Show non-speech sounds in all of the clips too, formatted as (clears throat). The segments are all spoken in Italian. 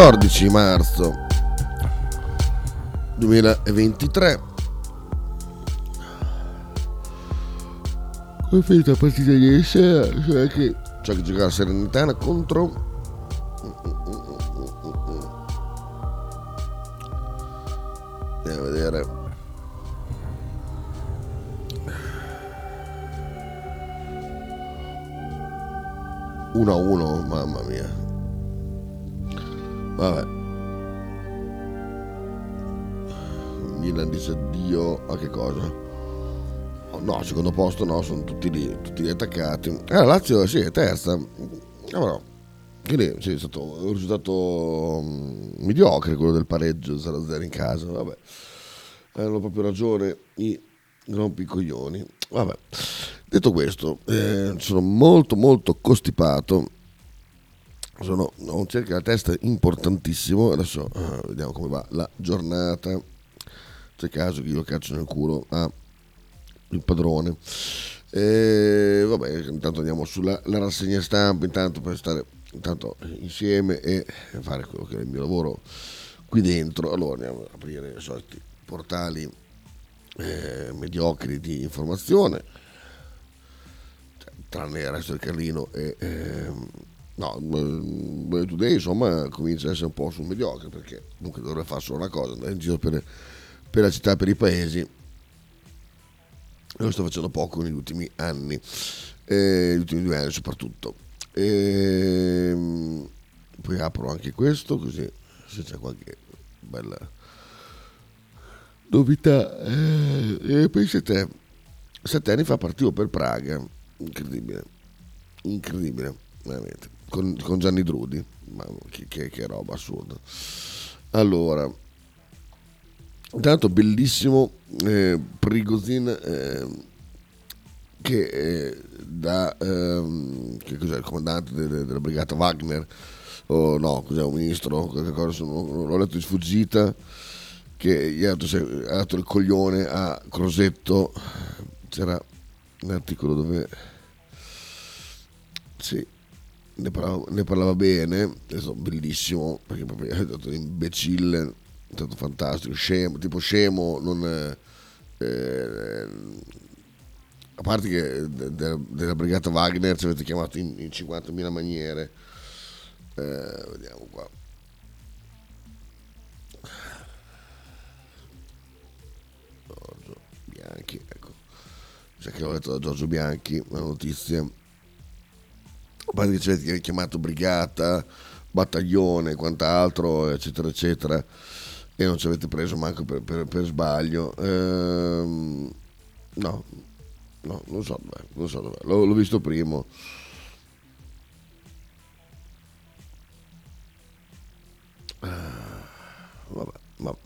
14 marzo 2023 Ho finito la partita ieri sera, cioè che c'è che giocare a Serenitana contro Andiamo a vedere. Uno a uno, mamma mia. Vabbè. Milan dice addio a che cosa? Oh, no, secondo posto no, sono tutti lì, tutti lì attaccati. Eh, la Lazio sì, è terza. Però, quindi sì, è stato un risultato mm, mediocre quello del pareggio 0-0 in casa. Vabbè, hanno proprio ragione i rompicoglioni. Vabbè, detto questo, eh, sono molto molto costipato. Sono, ho un cerchio alla testa importantissimo. Adesso eh, vediamo come va la giornata. C'è caso che io caccio nel culo a il padrone. E vabbè, intanto andiamo sulla rassegna stampa, intanto per stare intanto insieme e fare quello che è il mio lavoro qui dentro. Allora andiamo ad aprire i soliti portali eh, mediocri di informazione, cioè, tranne il resto del Carlino e... Eh, No, Boy Today insomma comincia a essere un po' sul mediocre perché comunque dovrebbe fare solo una cosa, andare in giro per, per la città, per i paesi lo sto facendo poco negli ultimi anni, eh, negli ultimi due anni soprattutto. E, ehm, poi apro anche questo così se c'è qualche bella novità. Eh, pensate, sette anni fa partivo per Praga, incredibile, incredibile, veramente, con, con Gianni Drudi, ma che, che, che roba assurda. Allora, Intanto bellissimo eh, Prigozhin eh, che eh, da ehm, che cos'è il comandante delle, della brigata Wagner o no, cos'è un ministro, qualche cosa, sono, l'ho letto di sfuggita che gli ha dato, ha dato il coglione a Crosetto c'era un articolo dove sì, ne parlava, ne parlava bene, bellissimo perché proprio è dato l'imbecille è stato fantastico, scemo, tipo scemo, non, eh, a parte che de, de, della brigata Wagner ci avete chiamato in, in 50.000 maniere, eh, vediamo qua. Giorgio Bianchi, ecco, già che l'ho letto da Giorgio Bianchi, la notizia, a parte che avete chiamato brigata, battaglione, quant'altro, eccetera, eccetera e non ci avete preso manco per, per, per sbaglio. Ehm, no, no, non so dov'è, non so dov'è. L'ho, l'ho visto primo. Ah, vabbè, vabbè,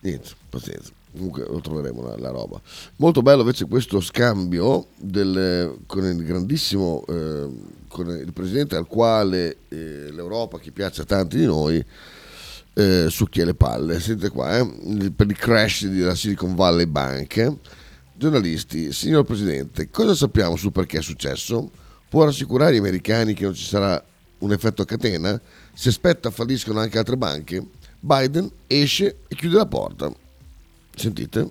niente, pazienza. Comunque lo troveremo la, la, roba. Molto bello invece questo scambio del, con il grandissimo, eh, con il presidente al quale eh, l'Europa, che piace a tanti di noi, eh, succhia le palle. Sentite qua, eh, per il crash della Silicon Valley Bank. Giornalisti, signor Presidente, cosa sappiamo su perché è successo? Può rassicurare gli americani che non ci sarà un effetto a catena? Si aspetta falliscono anche altre banche? Biden esce e chiude la porta. Sentite?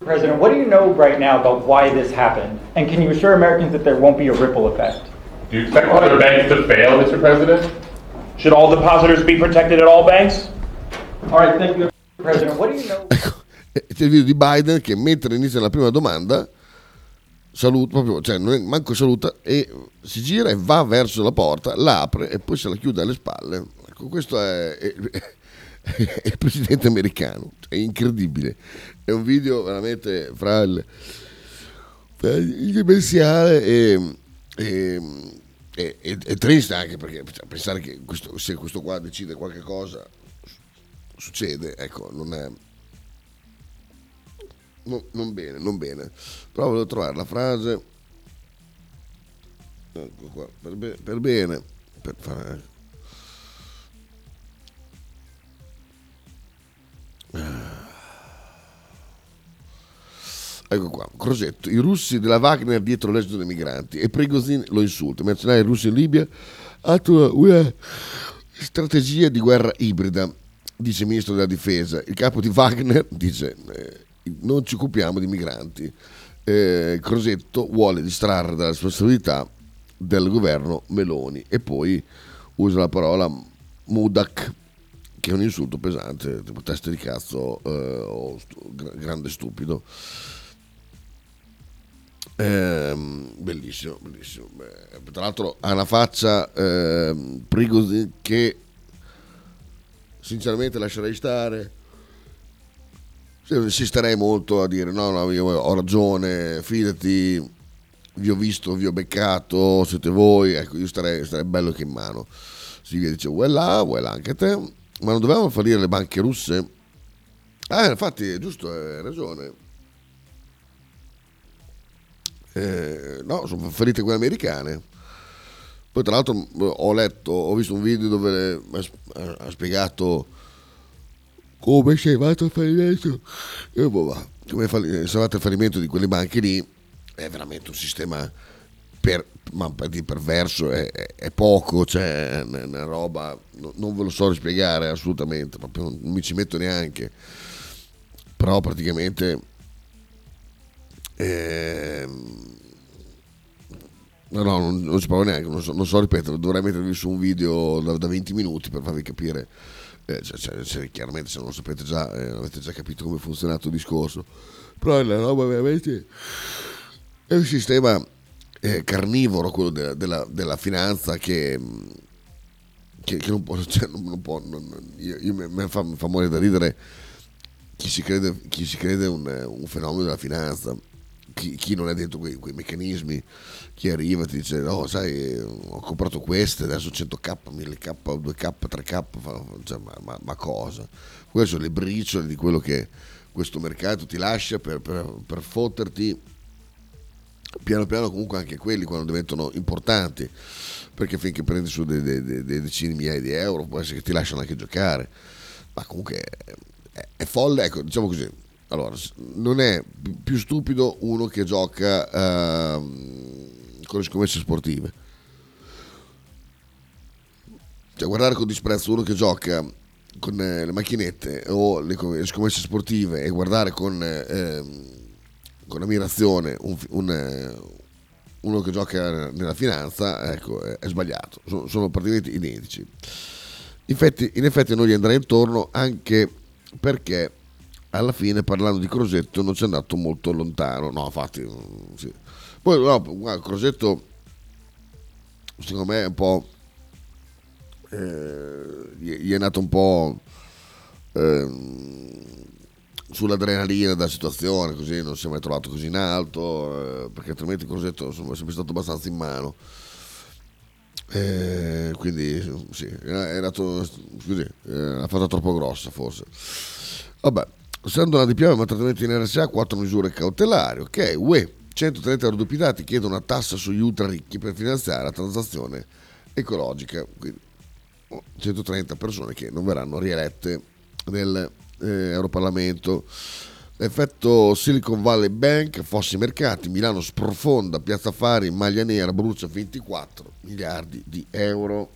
President, what do you know right now about why this happened? And can you assure Americans that there won't be a ripple effect? Do you expect other banks to fail, Mr. President? Should all depositors be protected at all banks? All right, thank you, President. What do you know? (laughs) Ecco, c'è il video di Biden che mentre inizia la prima domanda saluta, proprio, cioè non è, manco saluta e si gira e va verso la porta, la apre e poi se la chiude alle spalle. Ecco, questo è, è, è (laughs) il presidente americano, è incredibile. È un video veramente fra il, fra il demenziale e, e è, è, è, triste anche perché cioè, pensare che questo, se questo qua decide qualche cosa succede, ecco, non è... No, non bene, non bene. Però volevo trovare la frase... Ecco qua, per, be- per bene, per fare... Ecco qua, Crosetto, i russi della Wagner dietro l'esito dei migranti e Prigozhin lo insulta. I mercenari russi in Libia attuano una Strategia di guerra ibrida, dice il ministro della difesa. Il capo di Wagner dice eh, non ci occupiamo di migranti. Eh, Crosetto vuole distrarre dalla responsabilità del governo Meloni e poi usa la parola Mudak che è un insulto pesante, tipo testa di cazzo eh, o stu- grande stupido. Ehm, bellissimo, bellissimo. Beh, tra l'altro ha una faccia eh, Prigozhin che sinceramente lascerei stare. Insisterei molto a dire no, no, io ho ragione, fidati, vi ho visto, vi ho beccato, siete voi, ecco, io starei, starei bello che in mano. Silvia dice, vuoi là, vuoi là anche te, ma non dovevamo fallire le banche russe? Ah, infatti, è giusto, hai ragione. Eh, no, sono ferite quelle americane. Poi tra l'altro ho letto, ho visto un video dove ha, spiegato come si è fatto il fallimento. E boh, come è salvato il fallimento di quelle banche lì. È veramente un sistema per, ma di perverso, è, è, poco, cioè è una roba, no, non ve lo so spiegare assolutamente, proprio non mi ci metto neanche. Però praticamente eh, no, no, non, non ci provo neanche, non so, non so, ripetere, dovrei mettervi su un video da, da 20 minuti per farvi capire. Eh, cioè, cioè, chiaramente se non lo sapete già, eh, avete già capito come è funzionato il discorso. Però è una roba veramente... È un sistema eh, carnivoro, quello della, della, della finanza che, che, che, non può... (laughs) Cioè, non, non può non, io, io mi, fa, mi fa morire da ridere chi si crede, chi si crede un, un fenomeno della finanza chi, chi, non è dentro quei, quei, meccanismi, chi arriva e ti dice no sai ho comprato queste, adesso 100k, 1000k, 2k, 3k, cioè, ma, ma, ma, cosa? Queste sono le briciole di quello che questo mercato ti lascia per, per, per fotterti piano piano comunque anche quelli quando diventano importanti perché finché prendi su dei, dei, dei, dei decine migliaia di euro può essere che ti lasciano anche giocare ma comunque è, è folle ecco diciamo così allora, non è più stupido uno che gioca uh, con le scommesse sportive. Cioè, guardare con disprezzo uno che gioca con eh, le macchinette o le, le, scommesse sportive e guardare con, eh, con ammirazione un, un, eh, uno che gioca nella finanza, ecco, è, sbagliato. Sono, sono, praticamente identici. In effetti, in effetti non gli andrà intorno anche perché alla fine parlando di Crosetto non ci è andato molto lontano no infatti mm, sì. poi no, Crosetto secondo me è un po' eh, gli è nato un po' eh, sull'adrenalina della situazione così non si è mai trovato così in alto eh, perché altrimenti Crosetto insomma, è sempre stato abbastanza in mano eh, quindi sì è nato così eh, ha fatto troppo grossa forse vabbè Usando la DPO ma trattamento in RSA, quattro misure cautelari. Ok, UE, 130 eurodeputati chiedono una tassa sugli ultra ricchi per finanziare la transazione ecologica. Quindi 130 persone che non verranno rielette nel eh, Europarlamento. L'effetto Silicon Valley Bank, fossi mercati, Milano sprofonda, Piazza Fari, maglia nera, brucia 24 miliardi di euro.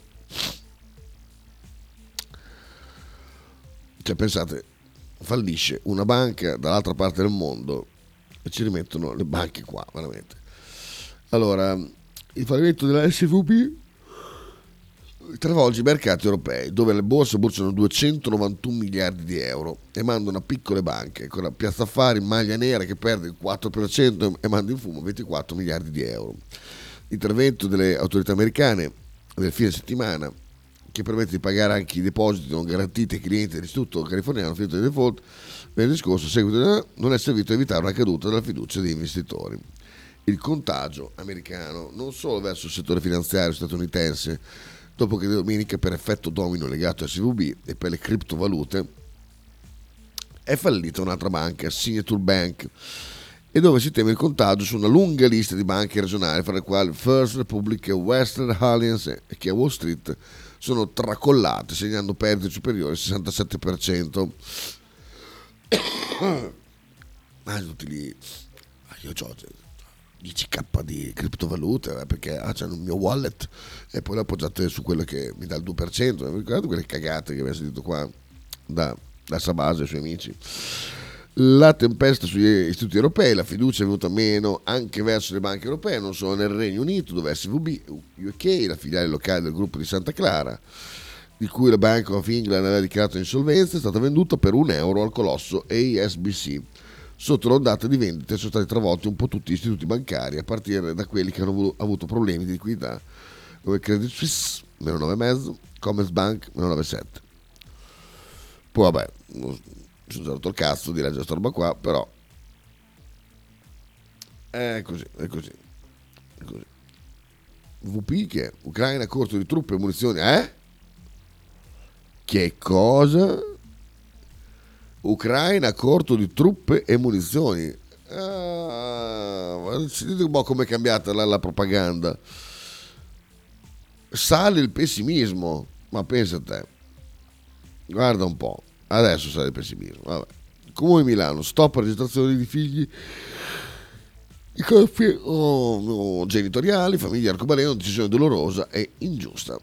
Cioè pensate, fallisce una banca dall'altra parte del mondo e ci rimettono le banche qua, veramente. Allora, il fallimento della SVB travolge i mercati europei, dove le borse bruciano 291 miliardi di euro e mandano a piccole banche, con la piazza affari maglia nera che perde il 4% e manda in fumo 24 miliardi di euro. L'intervento delle autorità americane del fine settimana che permette di pagare anche i depositi non garantiti ai clienti dell'istituto californiano finito di default venerdì scorso seguito non è servito a evitare una caduta della fiducia degli investitori. Il contagio americano non solo verso il settore finanziario statunitense, dopo che domenica per effetto domino legato a SVB e per le criptovalute è fallita un'altra banca, Signature Bank, e dove si teme il contagio su una lunga lista di banche regionali, fra le quali First Republic e Western Alliance, che a Wall Street sono tracollate, segnando perdite superiori al 67%. Ma (coughs) tutti lì... Ah, io ho 10k di criptovalute eh, perché ah, c'hanno il mio wallet e poi le appoggiate su quello che mi dà il 2%. Ricordate quelle cagate che abbiamo sentito qua da, da Sabase e suoi amici? La tempesta sugli istituti europei, la fiducia è venuta meno anche verso le banche europee, non solo nel Regno Unito, dove SVB UK, la filiale locale del gruppo di Santa Clara, di cui la Bank of England aveva dichiarato insolvenza, è stata venduta per un euro al colosso ASBC. Sotto l'ondata di vendite sono stati travolti un po' tutti gli istituti bancari, a partire da quelli che hanno avuto problemi di liquidità, come Credit Suisse, meno 9,5, Commerce Bank, meno 9,7. Poi vabbè, mi sono rotto il cazzo di leggere questa roba qua, però è così, è così, è così. VP che Ucraina corto di truppe e munizioni, eh? Che cosa? Ucraina corto di truppe e munizioni. Ah, sentite un po' come è cambiata la, la propaganda. Sale il pessimismo, ma pensa a te. Guarda un po'. Adesso sale il pessimismo. Vabbè. Comune Milano, stop registrazione di figli oh, genitoriali, famiglia arcobaleno, decisione dolorosa e ingiusta.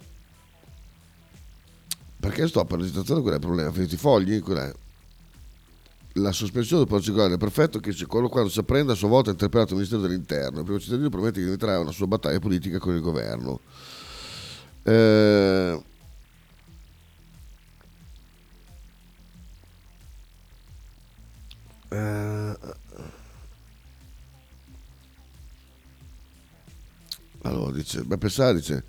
Perché stop registrazione? Qual è il problema? Finiti i fogli? Qual è? La sospensione del particolare del prefetto che quello quando si apprende a sua volta interpellato il Ministero dell'Interno. Il primo cittadino promette che diventerà una sua battaglia politica con il governo. Eh, Eh, allora dice, beh, pensare, dice,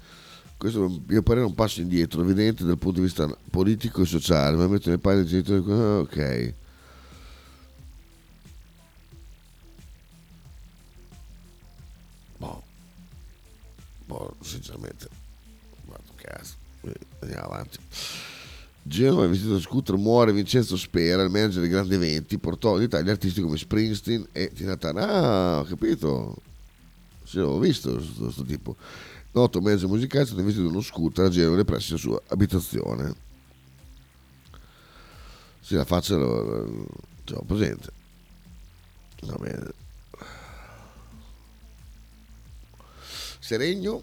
questo a mio parere è un passo indietro, evidente dal punto di vista politico e sociale, ma metto nei panni dei genitori, ok. Boh, sinceramente, guarda cazzo, andiamo avanti. Genova, investito scooter, muore Vincenzo Spera, il manager dei grandi eventi, portò in Italia artisti come Springsteen e Tina Turner. Ah, ho capito. Sì, ho visto questo tipo. Noto manager musicale è stato investito in uno scooter a Genova pressi la sua abitazione. Sì, la faccia ce l'ho presente. Va bene. Seregno,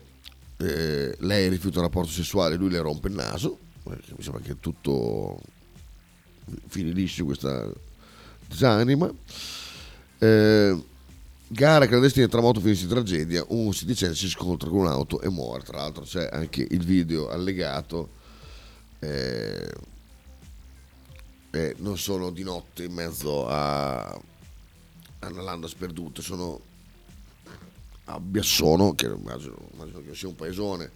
eh, lei rifiuta un rapporto sessuale, lui le rompe il naso mi sembra che tutto finisce questa disanima. Eh, gara clandestina tra moto finisce in tragedia, un sedicenne si scontra con un'auto e muore, tra l'altro c'è anche il video allegato. Eh, eh, non sono di notte in mezzo a, a una landa sperduta, sono a Biassono, che immagino, immagino che sia un paesone.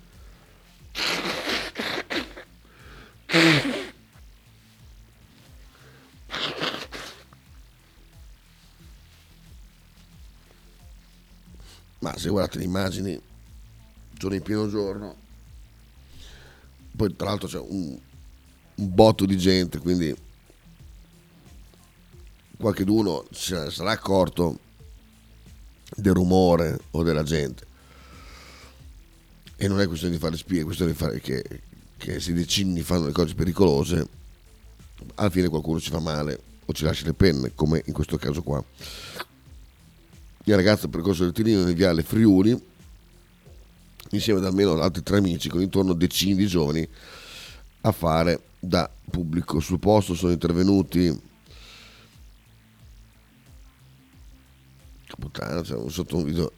Ma se guardate le immagini sono in pieno giorno poi tra l'altro c'è un, un botto di gente quindi qualcuno se sarà accorto del rumore o della gente e non è questione di fare spie, è questione di fare che, che se dei cigni fanno le cose pericolose, alla fine qualcuno ci fa male o ci lascia le penne, come in questo caso qua. Il ragazzo percorso il tirino nel viale Friuli, insieme ad almeno altri tre amici, con intorno decine di giovani a fare da pubblico. Sul posto sono intervenuti puttana, c'è un, sotto un video.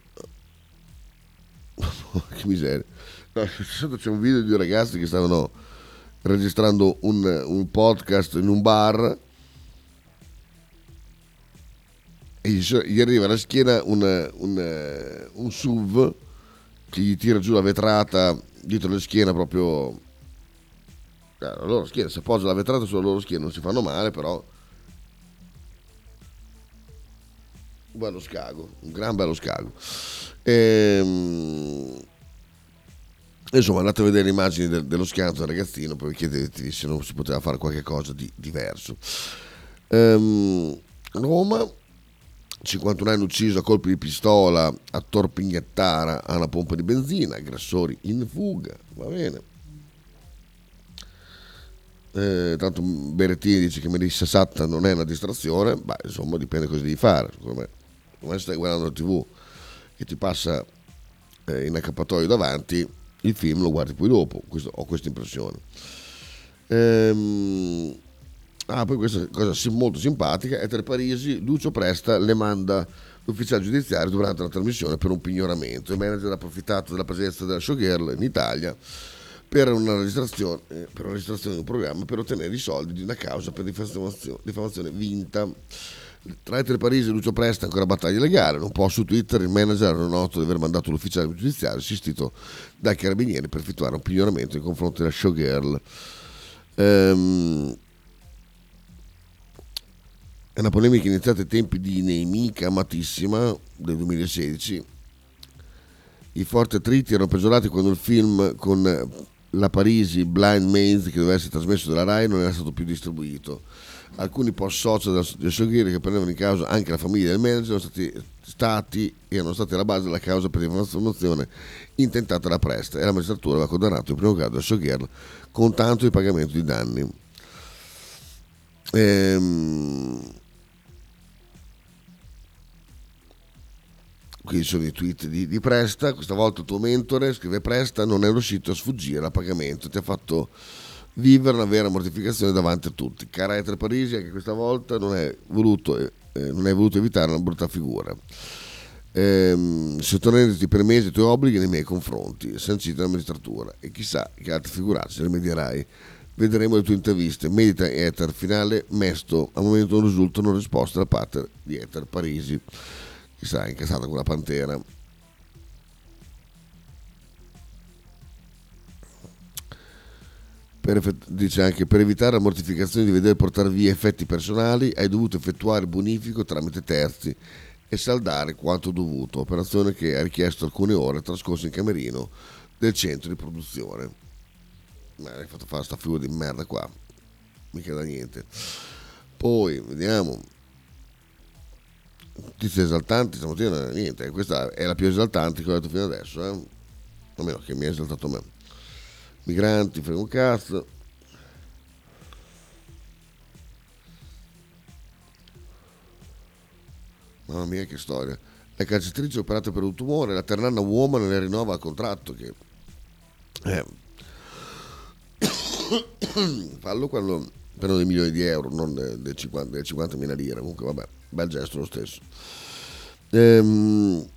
(laughs) Che miseria. No, c'è un video di due ragazzi che stavano registrando un, un podcast in un bar. E gli, arriva alla schiena un, un, un, SUV che gli tira giù la vetrata dietro la schiena proprio eh, la loro schiena, se appoggia la vetrata sulla loro schiena non si fanno male però bello scago un gran bello scago ehm Insomma, andate a vedere le immagini del, dello schianto del ragazzino, poi chiedetevi se non si poteva fare qualche cosa di diverso. Um, Roma, 51 anni ucciso a colpi di pistola a Torpignattara a una pompa di benzina, aggressori in fuga, va bene. Eh, tanto Berettini dice che Melissa Satta non è una distrazione, beh, insomma dipende cosa devi fare, come, come stai guardando la tv che ti passa eh, in accappatoio davanti, il film lo guardi poi dopo, questo, ho questa impressione. Ehm, ah, poi questa cosa molto simpatica, è tra Parisi, Lucio Presta le manda l'ufficiale giudiziario durante la trasmissione per un pignoramento. Il manager ha approfittato della presenza della showgirl in Italia per una, registrazione, eh, per una registrazione di un programma per ottenere i soldi di una causa per diffamazione, diffamazione vinta. Tra Parisi e Lucio Presta ancora battaglia legale, un po' su Twitter il manager ha noto di aver mandato l'ufficiale giudiziario assistito dai carabinieri per effettuare un pignoramento nei confronti della showgirl. Ehm, è una polemica iniziata ai tempi di Nemica amatissima del 2016. I forti attriti erano peggiorati quando il film con la Parisi Blind Maze che doveva essere trasmesso dalla RAI non era stato più distribuito. Alcuni post social del Shogiri che prendevano in causa anche la famiglia del manager erano stati, stati erano stati alla base della causa per diffamazione intentata da Presta e la magistratura aveva condannato in primo grado il Shogir con tanto di pagamento di danni. Ehm, qui sono i tweet di, di, Presta, questa volta il tuo mentore, scrive Presta, non è riuscito a sfuggire al pagamento, ti ha fatto vivere una vera mortificazione davanti a tutti. Cara Etre Parisi, anche questa volta non hai voluto, eh, non hai voluto evitare una brutta figura. Ehm, sottoponendoti per mesi i tuoi obblighi nei miei confronti, sanciti dalla magistratura, e chissà che altre figuracce rimedierai. Vedremo le tue interviste. Medita Ether, finale mesto. Al momento non risultano risposte da parte di Ether Parisi chissà è stata quella Pantera per, dice anche per evitare la mortificazione di vedere portare via effetti personali hai dovuto effettuare bonifico tramite terzi e saldare quanto dovuto operazione che ha richiesto alcune ore trascorse in camerino del centro di produzione. Ma hai fatto fare sta figura di merda qua mica da niente. Poi vediamo. Notizie esaltanti stamattina niente questa è la più esaltante che ho detto fino adesso eh? almeno che mi ha esaltato me migranti frega un cazzo mamma mia che storia la calciatrice operata per un tumore la Ternana Woman ne rinnova il contratto che eh, (coughs) fallo quando per dei milioni di euro non dei 50, 50 mila lire comunque vabbè bel gesto lo stesso. Ehm,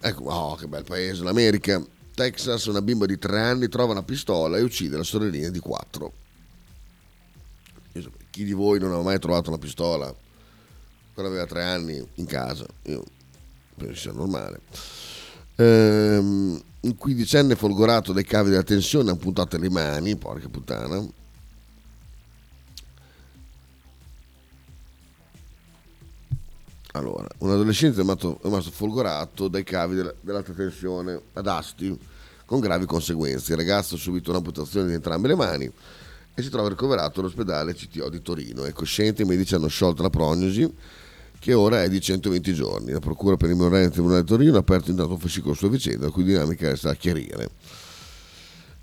ecco, oh, che bel paese, l'America. Texas, una bimba di tre anni trova una pistola e uccide la sorellina di quattro. Chi di voi non aveva mai trovato una pistola quando aveva tre anni in casa? Io penso sia normale. Ehm, un quindicenne folgorato dai cavi della tensione ha puntato le mani, porca puttana, Allora, un adolescente è rimasto, è rimasto folgorato dai cavi della, dell'alta tensione ad Asti con gravi conseguenze. Il ragazzo ha subito un'amputazione di entrambe le mani e si trova ricoverato all'ospedale CTO di Torino. È cosciente, i medici hanno sciolto la prognosi che ora è di 120 giorni. La Procura per il Memoriale del Tribunale di Torino ha aperto intanto un fascicolo sulla vicenda, la cui dinamica resta a chiarire.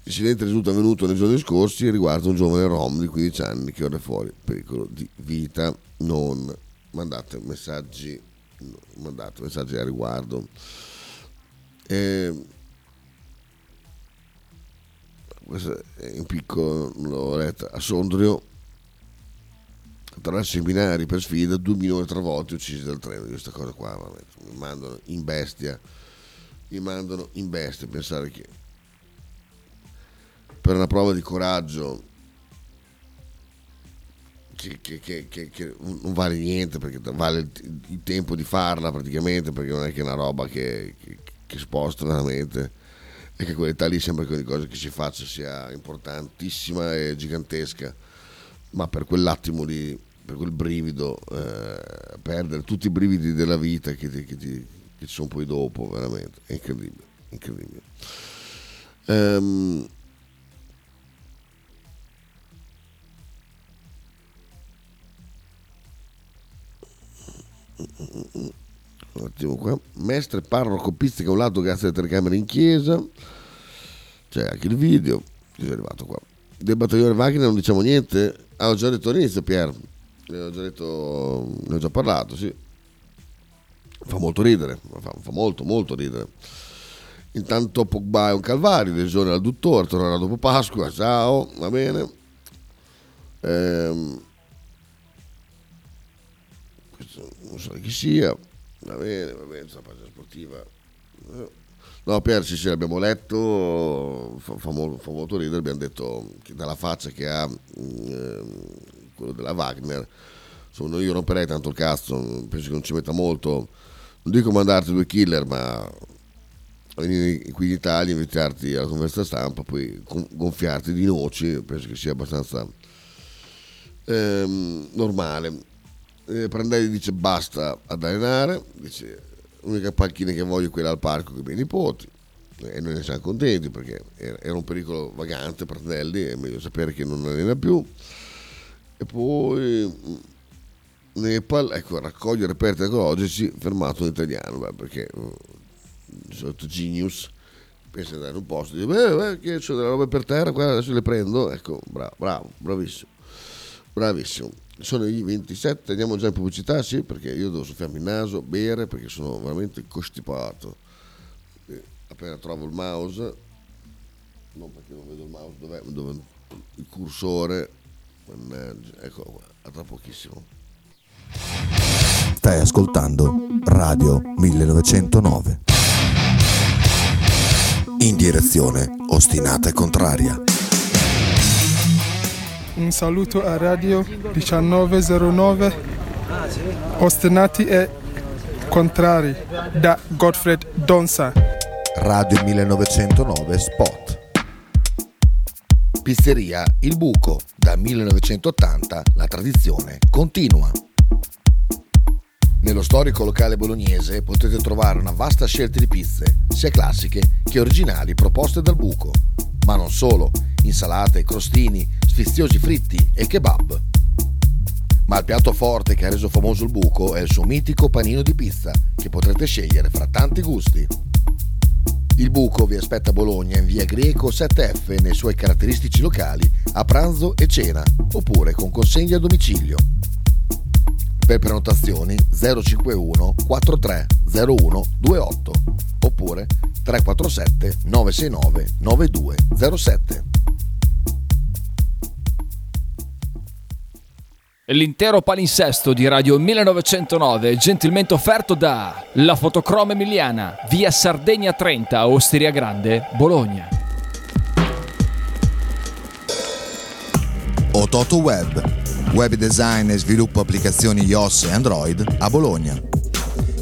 L'incidente risulta avvenuto nei giorni scorsi e riguarda un giovane rom di 15 anni che ora è fuori pericolo di vita non mandate messaggi, mandate messaggi a riguardo. E, questo è un piccolo, l'ho letto, a Sondrio, tra seminari per sfida, due milioni tre volte uccisi dal treno. Questa cosa qua mi mandano in bestia, mi mandano in bestia. Pensare che per una prova di coraggio che, che, che, che, non vale niente perché vale il, tempo di farla praticamente perché non è che è una roba che, sposta veramente. E che quell'età lì sembra che ogni cosa che si faccia sia importantissima e gigantesca. Ma per quell'attimo lì per quel brivido eh, perdere tutti i brividi della vita che, ti, ti, ci sono poi dopo veramente. È incredibile incredibile. Um, un attimo qua mestre parroco pizzica un lato grazie alle telecamere in chiesa. C'è anche il video che è arrivato qua. Del battaglione Wagner non diciamo niente? Ah ho già detto all'inizio Pier. Ne ho già detto ne ho già parlato sì. Fa molto ridere, fa, fa molto molto ridere. Intanto Pogba è un calvario, lesione all'adduttore, tornerà dopo Pasqua, ciao, va bene. Ehm, non so chi sia, va bene, va bene, la pagina sportiva. No, Perci, sì, l'abbiamo letto, fa, fa, fa, molto ridere, abbiamo detto che dalla faccia che ha eh, quello della Wagner, insomma, io romperei tanto il cazzo, penso che non ci metta molto, non dico mandarti due killer, ma venire qui in Italia, invitarti alla conferenza stampa, poi gonfiarti di noci, penso che sia abbastanza ehm, normale. Eh, Prandelli dice basta ad allenare, dice l'unica panchina che voglio è quella al parco con i miei nipoti e noi ne siamo contenti perché era un pericolo vagante Prandelli, è meglio sapere che non allena più. E poi mm, Nepal, ecco, raccoglie reperti ecologici fermato in italiano, beh, perché mm, di solito Genius pensa di andare in un posto dice, beh, beh, che c'ho delle robe per terra, qua adesso le prendo, ecco, bravo, bravo, bravissimo, bravissimo. Sono i 27, andiamo già in pubblicità, sì, perché io devo soffiarmi il naso, bere, perché sono veramente costipato. E appena trovo il mouse, non perché non vedo il mouse, dov'è, dove il cursore, mannaggia, ecco qua, a tra pochissimo. Stai ascoltando Radio 1909. In direzione ostinata e contraria. Un saluto a Radio 1909, ostinati e contrari, da Gottfried Donza. Radio 1909 Spot. Pizzeria Il Buco, da 1980 la tradizione continua. Nello storico locale bolognese potete trovare una vasta scelta di pizze, sia classiche che originali proposte dal buco. Ma non solo, insalate, crostini, sfiziosi fritti e kebab. Ma il piatto forte che ha reso famoso il buco è il suo mitico panino di pizza, che potrete scegliere fra tanti gusti. Il buco vi aspetta a Bologna in via Greco 7F nei suoi caratteristici locali a pranzo e cena, oppure con consegna a domicilio. Per prenotazioni 051 4301 28 oppure 347 969 9207. L'intero palinsesto di Radio 1909 gentilmente offerto da La Fotocroma Emiliana, via Sardegna 30, Osteria Grande, Bologna. Ototo Web, web design e sviluppo applicazioni iOS e Android a Bologna.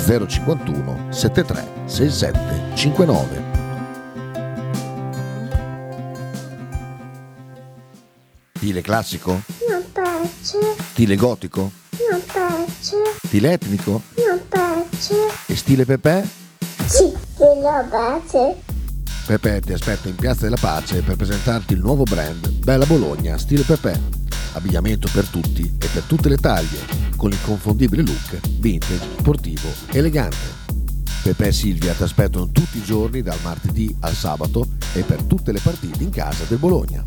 051 73 67 59. Stile classico? Non piace, Stile gotico? non piace, Stile etnico? non piace. E stile Pepe? Sì, quello piace. Pepe ti aspetta in Piazza della Pace per presentarti il nuovo brand Bella Bologna Stile Pepe. Abbigliamento per tutti e per tutte le taglie, con l'inconfondibile look vintage, sportivo, elegante. Pepe e Silvia ti aspettano tutti i giorni dal martedì al sabato e per tutte le partite in casa del Bologna.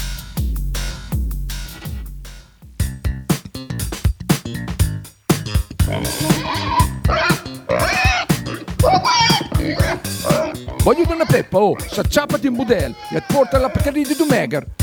Voglio una peppa, oh, s'acciappati in budel e porta la Pcaridi di Dumegar.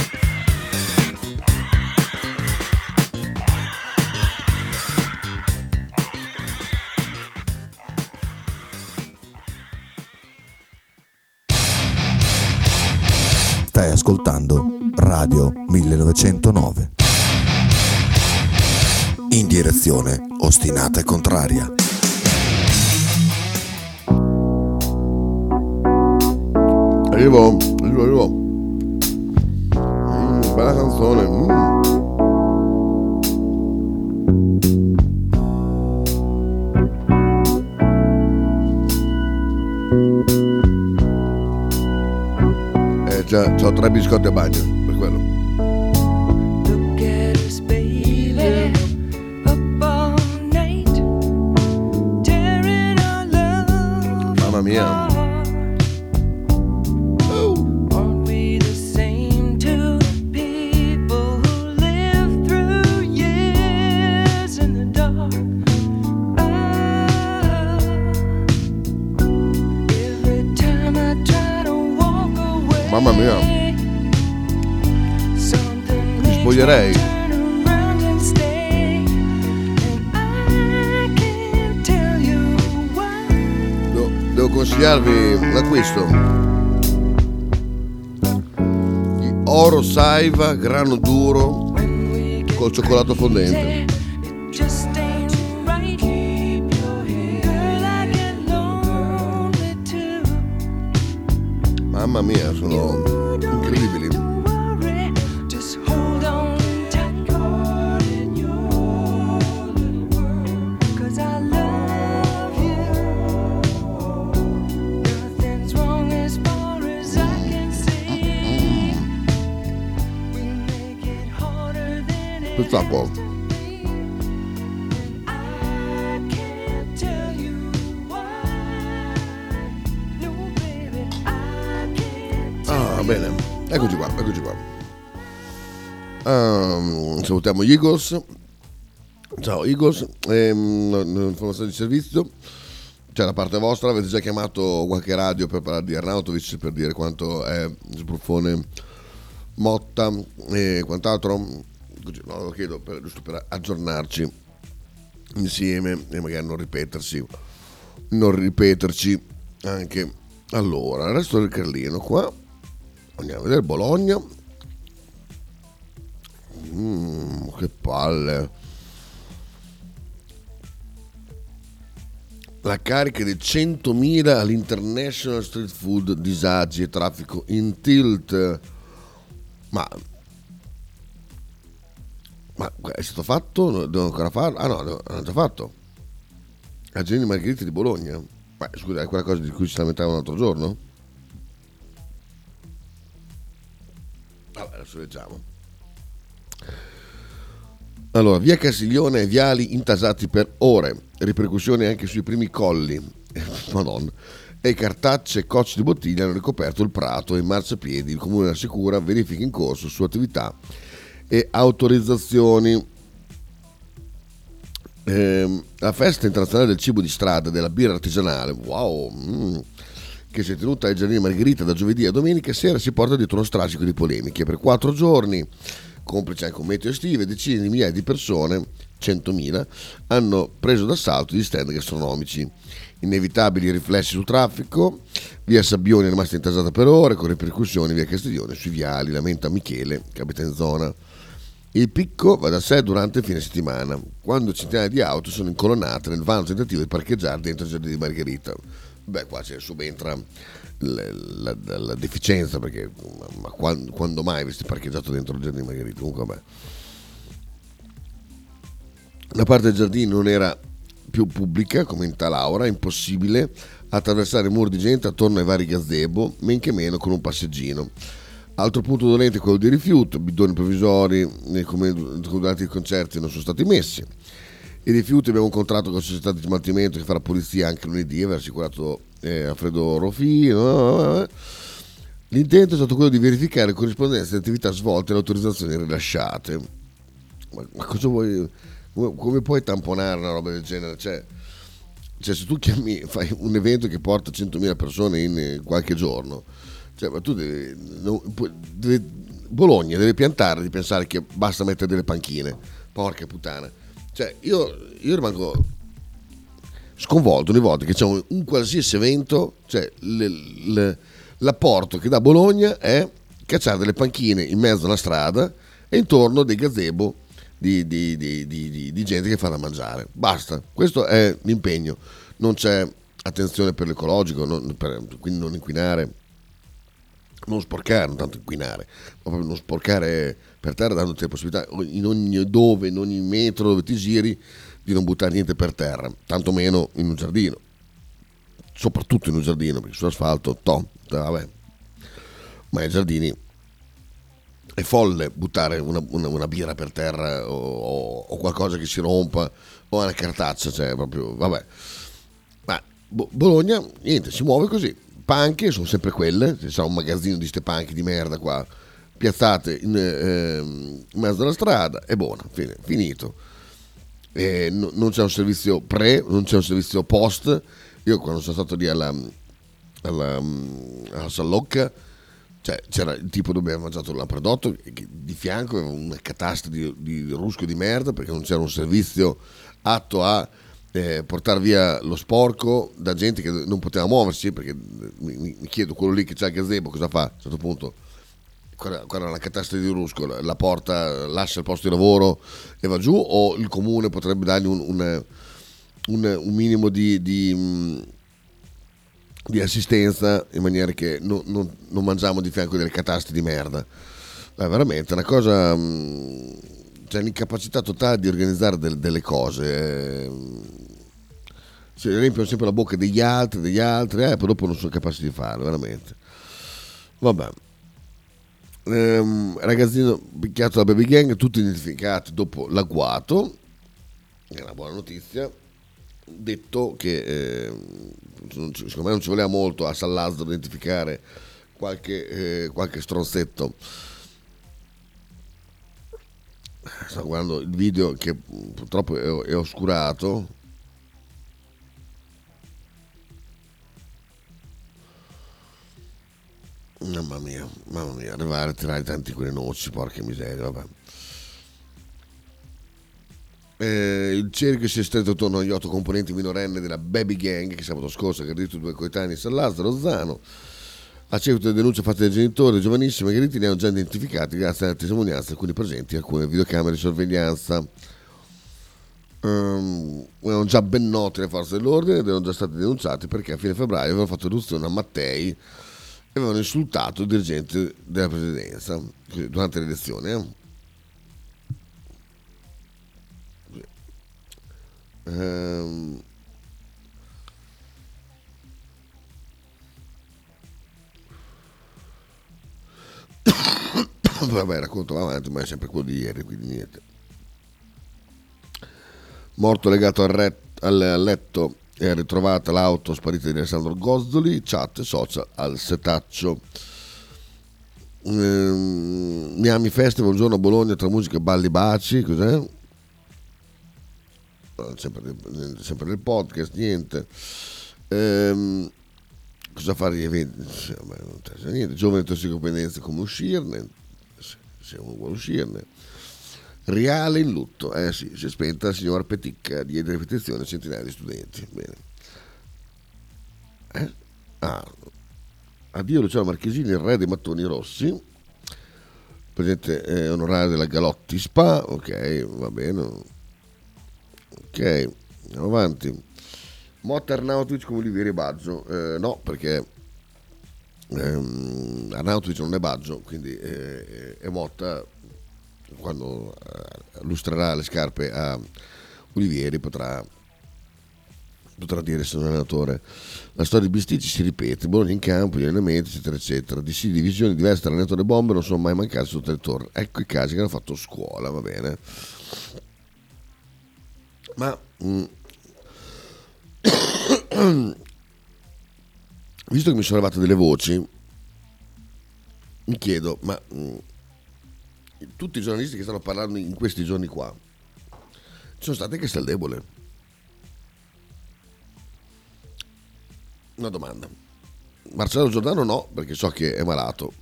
Stai ascoltando Radio 1909. In direzione ostinata e contraria. Arrivo, arrivo, arrivo. Mm, bella canzone. mm. Eh, già, ho tre biscotti a bagno, per quello. Mamma mia. Devo, devo consigliarvi un acquisto. Di oro saiva grano duro col cioccolato fondente. Mamma mia, sono bene. Eccoci qua, eccoci qua. Ehm, salutiamo Eagles. Ciao Eagles. Ehm, informazione di servizio. Cioè, da parte vostra avete già chiamato qualche radio per parlare di Arnautovic per dire quanto è sbruffone Motta e quant'altro. No, lo chiedo per- giusto per aggiornarci insieme e magari non ripetersi, non ripeterci anche allora. Il resto del Carlino qua. Andiamo a vedere Bologna. Mm, che palle. La carica di 100.000 all'International Street Food, disagi e traffico in tilt. Ma, ma è stato fatto? Devo ancora farlo? Ah no, hanno già fatto. A Geni Margherita di Bologna. Ma scusa, è quella cosa di cui ci lamentavano l'altro giorno? Vabbè, adesso leggiamo. Allora, via Castiglione e viali intasati per ore, ripercussioni anche sui primi colli, (laughs) Madonna, e cartacce e cocci di bottiglia hanno ricoperto il prato e in marciapiedi. Il comune assicura verifiche in corso su attività e autorizzazioni. Ehm, la festa internazionale del cibo di strada e della birra artigianale, wow, mm, che si è tenuta ai Giardini Margherita da giovedì a domenica sera, si porta dietro uno strascico di polemiche. Per quattro giorni, complice anche un meteo estive, decine di migliaia di persone, 100.000, hanno preso d'assalto gli stand gastronomici. Inevitabili riflessi sul traffico, via Sabbioni è rimasta intasata per ore, con ripercussioni via Castiglione sui viali, lamenta Michele, che abita in zona. Il picco va da sé durante il fine settimana, quando centinaia di auto sono incolonnate nel vano tentativo di parcheggiare dentro il giardino di Margherita. Beh, qua c'è subentra la, la- la- la deficienza, perché ma, ma quando, quando mai avessi parcheggiato dentro il giardino di Margherita? Comunque, vabbè. La parte del giardino non era più pubblica, commenta Laura, impossibile attraversare muri di gente attorno ai vari gazebo, men che meno con un passeggino. Altro punto dolente è quello di rifiuto, bidoni provvisori eh, come durante i concerti non sono stati messi. I rifiuti abbiamo un contratto con la società di smaltimento che fa la pulizia anche lunedì, aveva assicurato eh, Alfredo Rofino. L'intento è stato quello di verificare corrispondenza delle attività svolte e le autorizzazioni rilasciate. Ma, ma cosa vuoi? Come, come puoi tamponare una roba del genere? Cioè, cioè, se tu chiami, fai un evento che porta 100.000 persone in eh, qualche giorno, cioè, ma tu devi, no, deve, Bologna deve piantare di pensare che basta mettere delle panchine. Porca puttana. Cioè, io, io rimango sconvolto ogni volta che c'è un, un qualsiasi evento, cioè le, le, l'apporto che dà Bologna è cacciare delle panchine in mezzo alla strada e intorno dei gazebo di, di, di, di, gente che fa da mangiare. Basta, questo è l'impegno. Non c'è attenzione per l'ecologico, non, per, quindi non inquinare, non sporcare, non tanto inquinare, ma proprio non sporcare per terra dandoti la possibilità in ogni dove, in ogni metro dove ti giri di non buttare niente per terra, tantomeno in un giardino, soprattutto in un giardino, perché sull'asfalto, to, vabbè, ma nei giardini è folle buttare una, una, una birra per terra o, o, qualcosa che si rompa o una cartaccia, cioè proprio, vabbè. Ma Bologna, niente, si muove così. Panche sono sempre quelle, sarà un magazzino di ste panche di merda qua, piazzate in, eh, in mezzo alla strada, è buona, fine, finito. E no, non c'è un servizio pre, non c'è un servizio post. Io quando sono stato lì alla, alla, alla Sallocca, cioè, c'era il tipo dove aveva mangiato il lampredotto, di fianco aveva una catastrofe di, di rusco di merda perché non c'era un servizio atto a eh, portare via lo sporco da gente che non poteva muoversi perché mi, mi chiedo quello lì che c'ha il gazebo cosa fa a un certo punto quella è una catastrofe di rusco la porta lascia il posto di lavoro e va giù o il comune potrebbe dargli un, un, un, un minimo di, di di assistenza in maniera che non, non, non mangiamo di fianco delle catastrofi di merda. È veramente una cosa. Mh, c'è l'incapacità totale di organizzare del, delle cose. Si riempiono sempre la bocca degli altri, degli altri, eh, poi dopo non sono capaci di farlo, veramente. Vabbè. Ehm, ragazzino picchiato da baby gang, tutti identificati dopo l'agguato. È una buona notizia detto che eh, secondo me non ci voleva molto a San Lazzaro identificare qualche, eh, qualche stronzetto. Sto guardando il video che purtroppo è, è oscurato. Mamma mia, mamma mia, arrivare a tirare tanti quelle noci, porca miseria, vabbè. Eh, il cerchio si è stretto attorno agli otto componenti minorenni della Baby Gang che sabato scorso ha aggredito due coetanei San Lazzaro, Zano. A seguito delle denunce fatte dai genitori giovanissimi aggrediti ne hanno già identificati grazie alle testimonianze alcuni presenti e alcune videocamere di sorveglianza. Um, erano già ben noti le forze dell'ordine ed erano già stati denunciati perché a fine febbraio avevano fatto irruzione a Mattei e avevano insultato il dirigente della presidenza durante le elezioni. Eh. Ehm... (coughs) Vabbè, racconto avanti, ma è sempre quello di ieri, quindi niente. Morto legato al, re, al, letto è ritrovata l'auto sparita di Alessandro Gozzoli, chat social al setaccio. Ehm, Miami Festival, un giorno a Bologna tra musica e balli baci, cos'è? sempre, sempre nel podcast, niente. Ehm, cosa fare gli eventi? Niente, giovane tossicodipendenza, come uscirne, se uno vuole uscirne. Reale in lutto, eh sì, si è spenta la signora Peticca, di ripetizione a centinaia di studenti. Bene. Eh? Ah. Addio Luciano Marchesini, il re dei mattoni rossi, presidente eh, onorario della Galotti Spa, ok, va bene Ok, andiamo avanti. Motta Arnautovic come Olivieri Baggio. Eh, no, perché ehm, Arnautovic non è Baggio, quindi eh, è Motta quando eh, lustrerà le scarpe a Olivieri potrà, potrà dire se è un allenatore. La storia di Bisticci si ripete, Bologna in campo, gli allenamenti, eccetera, eccetera. Di sì, divisioni diverse tra allenatore e bomber non sono mai mancati sotto il torno. Ecco i casi che hanno fatto scuola, va bene. Ma mm, (clears throat) visto che mi sono arrivate delle voci, mi chiedo, ma mh, tutti i giornalisti che stanno parlando in questi giorni qua, ci sono stati che sta debole? Una domanda. Marcello Giordano no, perché so che è malato,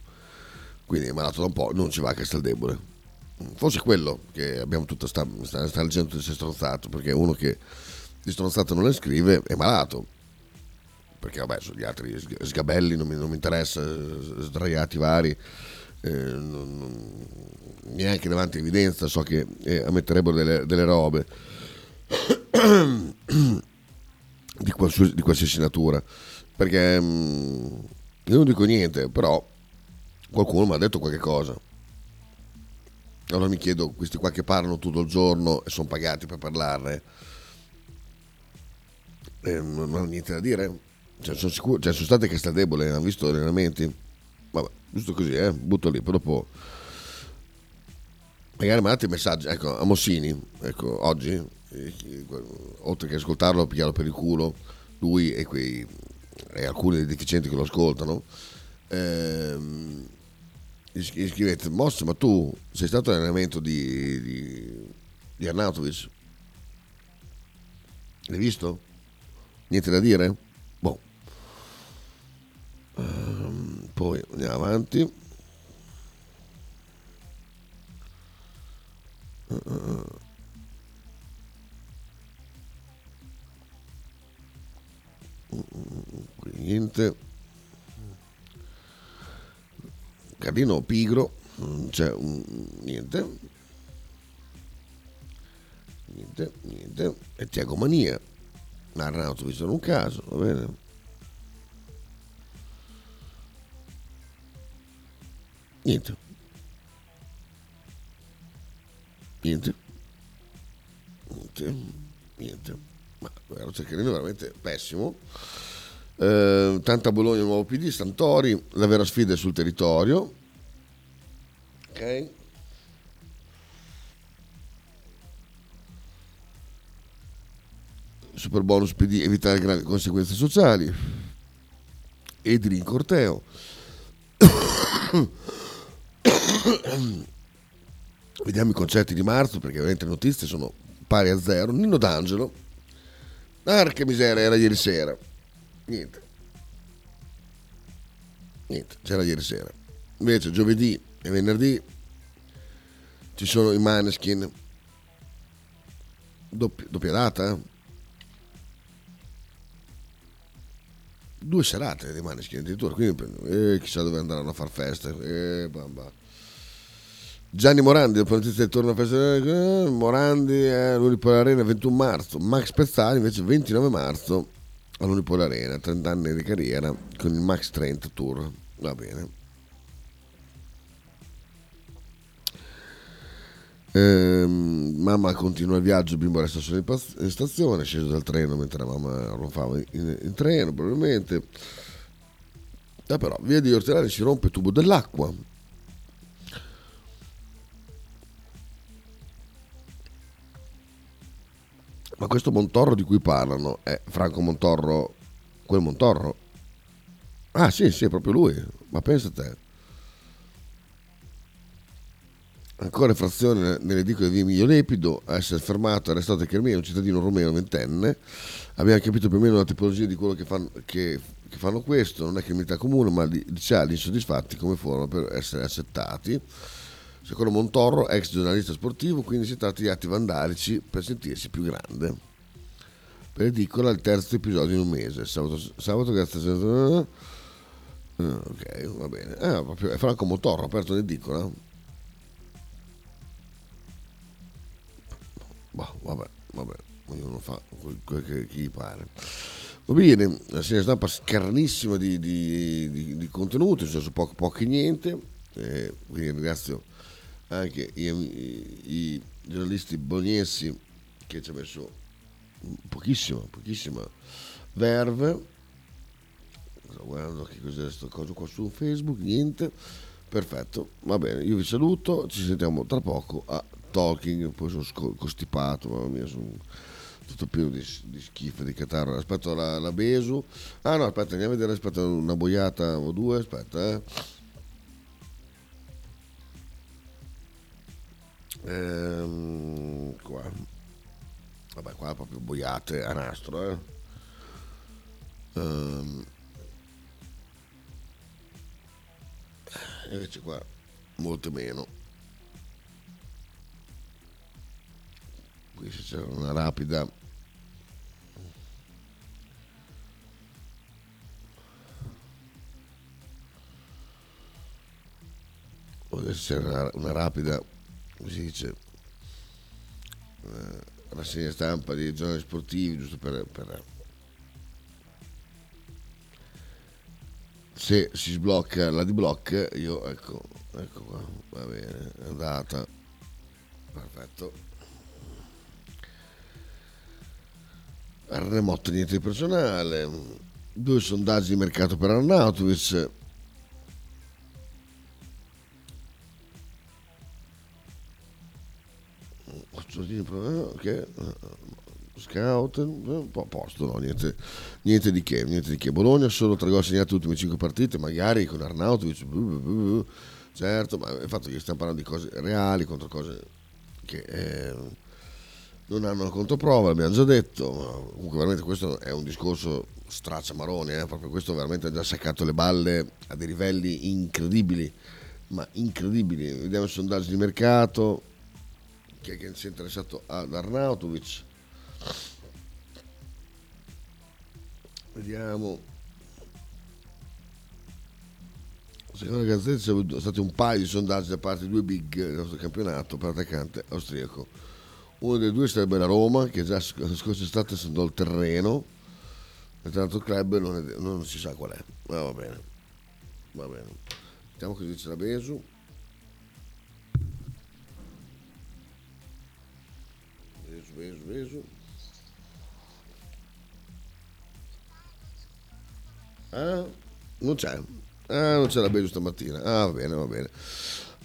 quindi è malato da un po', non ci va che sta il debole. Forse quello che abbiamo tutta sta, sta, sta leggendo di stronzato, perché uno che di stronzato non le scrive è malato. Perché vabbè, sugli altri sgabelli non mi, non mi interessa, sdraiati vari, eh, non, non, neanche davanti a evidenza so che eh, ammetterebbero delle, delle robe (coughs) di, qualsiasi, di qualsiasi natura. Perché mh, io non dico niente, però qualcuno mi ha detto qualche cosa. Allora mi chiedo, questi qua che parlano tutto il giorno e sono pagati per parlarne, eh, non hanno niente da dire? Cioè, sono, sicuro, cioè, sono state che sta debole, hanno visto allenamenti? Vabbè, giusto così, eh, butto lì, poi dopo... Magari mandate messaggi, ecco, a Mossini, ecco, oggi, eh, oltre che ascoltarlo, pigliarlo per il culo, lui e, quei, e alcuni dei deficienti che lo ascoltano, ehm, gli scrivete, Moss, ma tu sei stato all'allenamento di, di, di Arnautovic? L'hai visto? Niente da dire? Boh. Um, poi andiamo avanti. Uh, niente. Carlino pigro, un, niente. Niente, niente. E Tiago Mania. Arnautovic in un caso, va bene. Niente. Niente. Niente. Niente. Ma guarda, Ceccarino è veramente pessimo. Eh, tanta Bologna, nuovo PD, Santori, la vera sfida è sul territorio. Ok. Super bonus PD, evitare gravi conseguenze sociali. Edri in corteo. (coughs) Vediamo i concerti di marzo perché ovviamente le notizie sono pari a zero. Nino D'Angelo. Arca miseria, era ieri sera. Niente. Niente, c'era ieri sera. Invece giovedì e venerdì ci sono i Maneskin. Doppia, doppia data? Due serate di Maneskin addirittura, quindi eh, chissà dove andranno a far feste. Eh. Gianni Morandi, la notizia del torno a festa, eh, Morandi all'Unipol Arena 21 marzo, Max Pezzali invece 29 marzo all'Unipol Arena, 30 anni di carriera con il Max 30 Tour, va bene. Ehm, mamma continua il viaggio, il bimbo resta solo in, paz- in stazione, è sceso dal treno mentre la mamma ronfava in, in treno probabilmente. Eh, però via di Ortelari si rompe il tubo dell'acqua, Ma questo Montorro di cui parlano è Franco Montorro, quel Montorro? Ah sì, sì, è proprio lui, ma pensa a te. Ancora infrazione nell'edicolo di via Emilio Lepido, a essere fermato, arrestato a Chermia, un cittadino romeno ventenne. Abbiamo capito più o meno la tipologia di quello che fanno, che, che fanno questo, non è criminalità comune, ma di, diciamo insoddisfatti come forma per essere accettati. Secondo Montorro, ex giornalista sportivo, quindi si tratta di atti vandalici per sentirsi più grande. Per edicola il terzo episodio in un mese. Sabato, sabato grazie a... Ok, va bene. Eh, proprio, è Franco Montorro, aperto l'edicola. Boh, vabbè, vabbè, ognuno fa quel che gli pare. Va bene, la serie stampa scarnissima di, di, di, di contenuti, cioè su poco, pochi niente. Eh, quindi ringrazio anche i, i, i giornalisti bolognesi che ci ha messo pochissima, pochissima verve. Guardo che cos'è questo coso qua su Facebook, niente. Perfetto, va bene, io vi saluto, ci sentiamo tra poco a talking, poi sono costipato, mamma mia, sono tutto pieno di, di schifo, di catarro. Aspetto la, la Besu. Ah no, aspetta, andiamo a vedere, aspetta una boiata o due, aspetta. Eh. Ehm, qua. Vabbè, qua proprio boiate a nastro, eh. Ehm. Invece qua molto meno. Qui se c'è una rapida. Adesso c'è una, una rapida come si dice eh, rassegna stampa di giornali sportivi giusto per, per se si sblocca la di block io ecco ecco qua va bene è andata. Perfetto remoto niente di personale. Due sondaggi di mercato per Arnautovic. Che scout un po' a posto no? niente, niente, di che niente di che. Bologna solo tre gol segnati le ultime 5 partite magari con Arnautovic. Certo ma il fatto che stiamo parlando di cose reali contro cose che eh, non hanno una controprova l'abbiamo già detto comunque veramente questo è un discorso straccia maroni eh? proprio questo veramente ha già saccato le balle a dei livelli incredibili ma incredibili. Vediamo i sondaggi di mercato chi è che si è interessato ad Arnautovic. Vediamo. Secondo la Gazzetta ci sono stati un paio di sondaggi da parte di due big del nostro campionato per attaccante austriaco uno dei due sarebbe la Roma che già la scorsa estate sondò il terreno mentre l'altro club non, è, non, si sa qual è ma va bene va bene vediamo cosa dice la Besu Besu, Besu. Ah, non c'è. Ah, non c'è la Besu stamattina. Ah, va bene, va bene.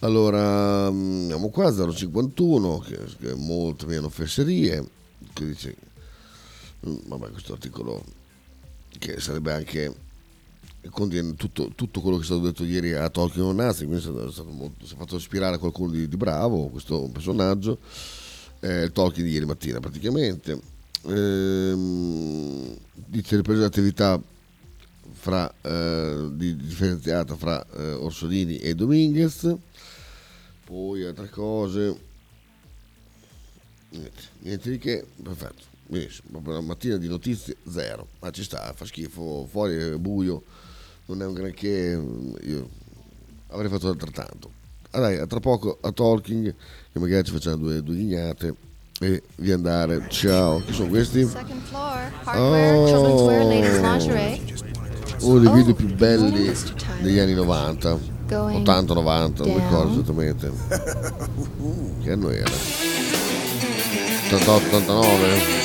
Allora, andiamo qua, 051, che, che molto meno fesserie, che dice, vabbè, questo articolo che sarebbe anche contiene tutto, tutto, quello che è stato detto ieri a Tolkien Nazi, quindi è stato, molto, si è fatto ispirare a qualcuno di, di bravo, questo personaggio eh, Tolkien di ieri mattina praticamente. Ehm, dice ripresa l'attività fra, eh, di, differenziata fra eh, Orsolini e Dominguez, poi altre cose, niente, niente di che, perfetto, benissimo, proprio una mattina di notizie zero, ma ci sta, fa schifo, fuori è buio, non è un granché, io avrei fatto altrettanto. Ah, dai, a tra poco a Talking, che magari ci facciamo due, due ghignate e via andare. Ciao, chi sono questi? Oh, uno dei video più belli degli anni 90, 80-90, non mi ricordo esattamente. (laughs) Che anno era? 88-89?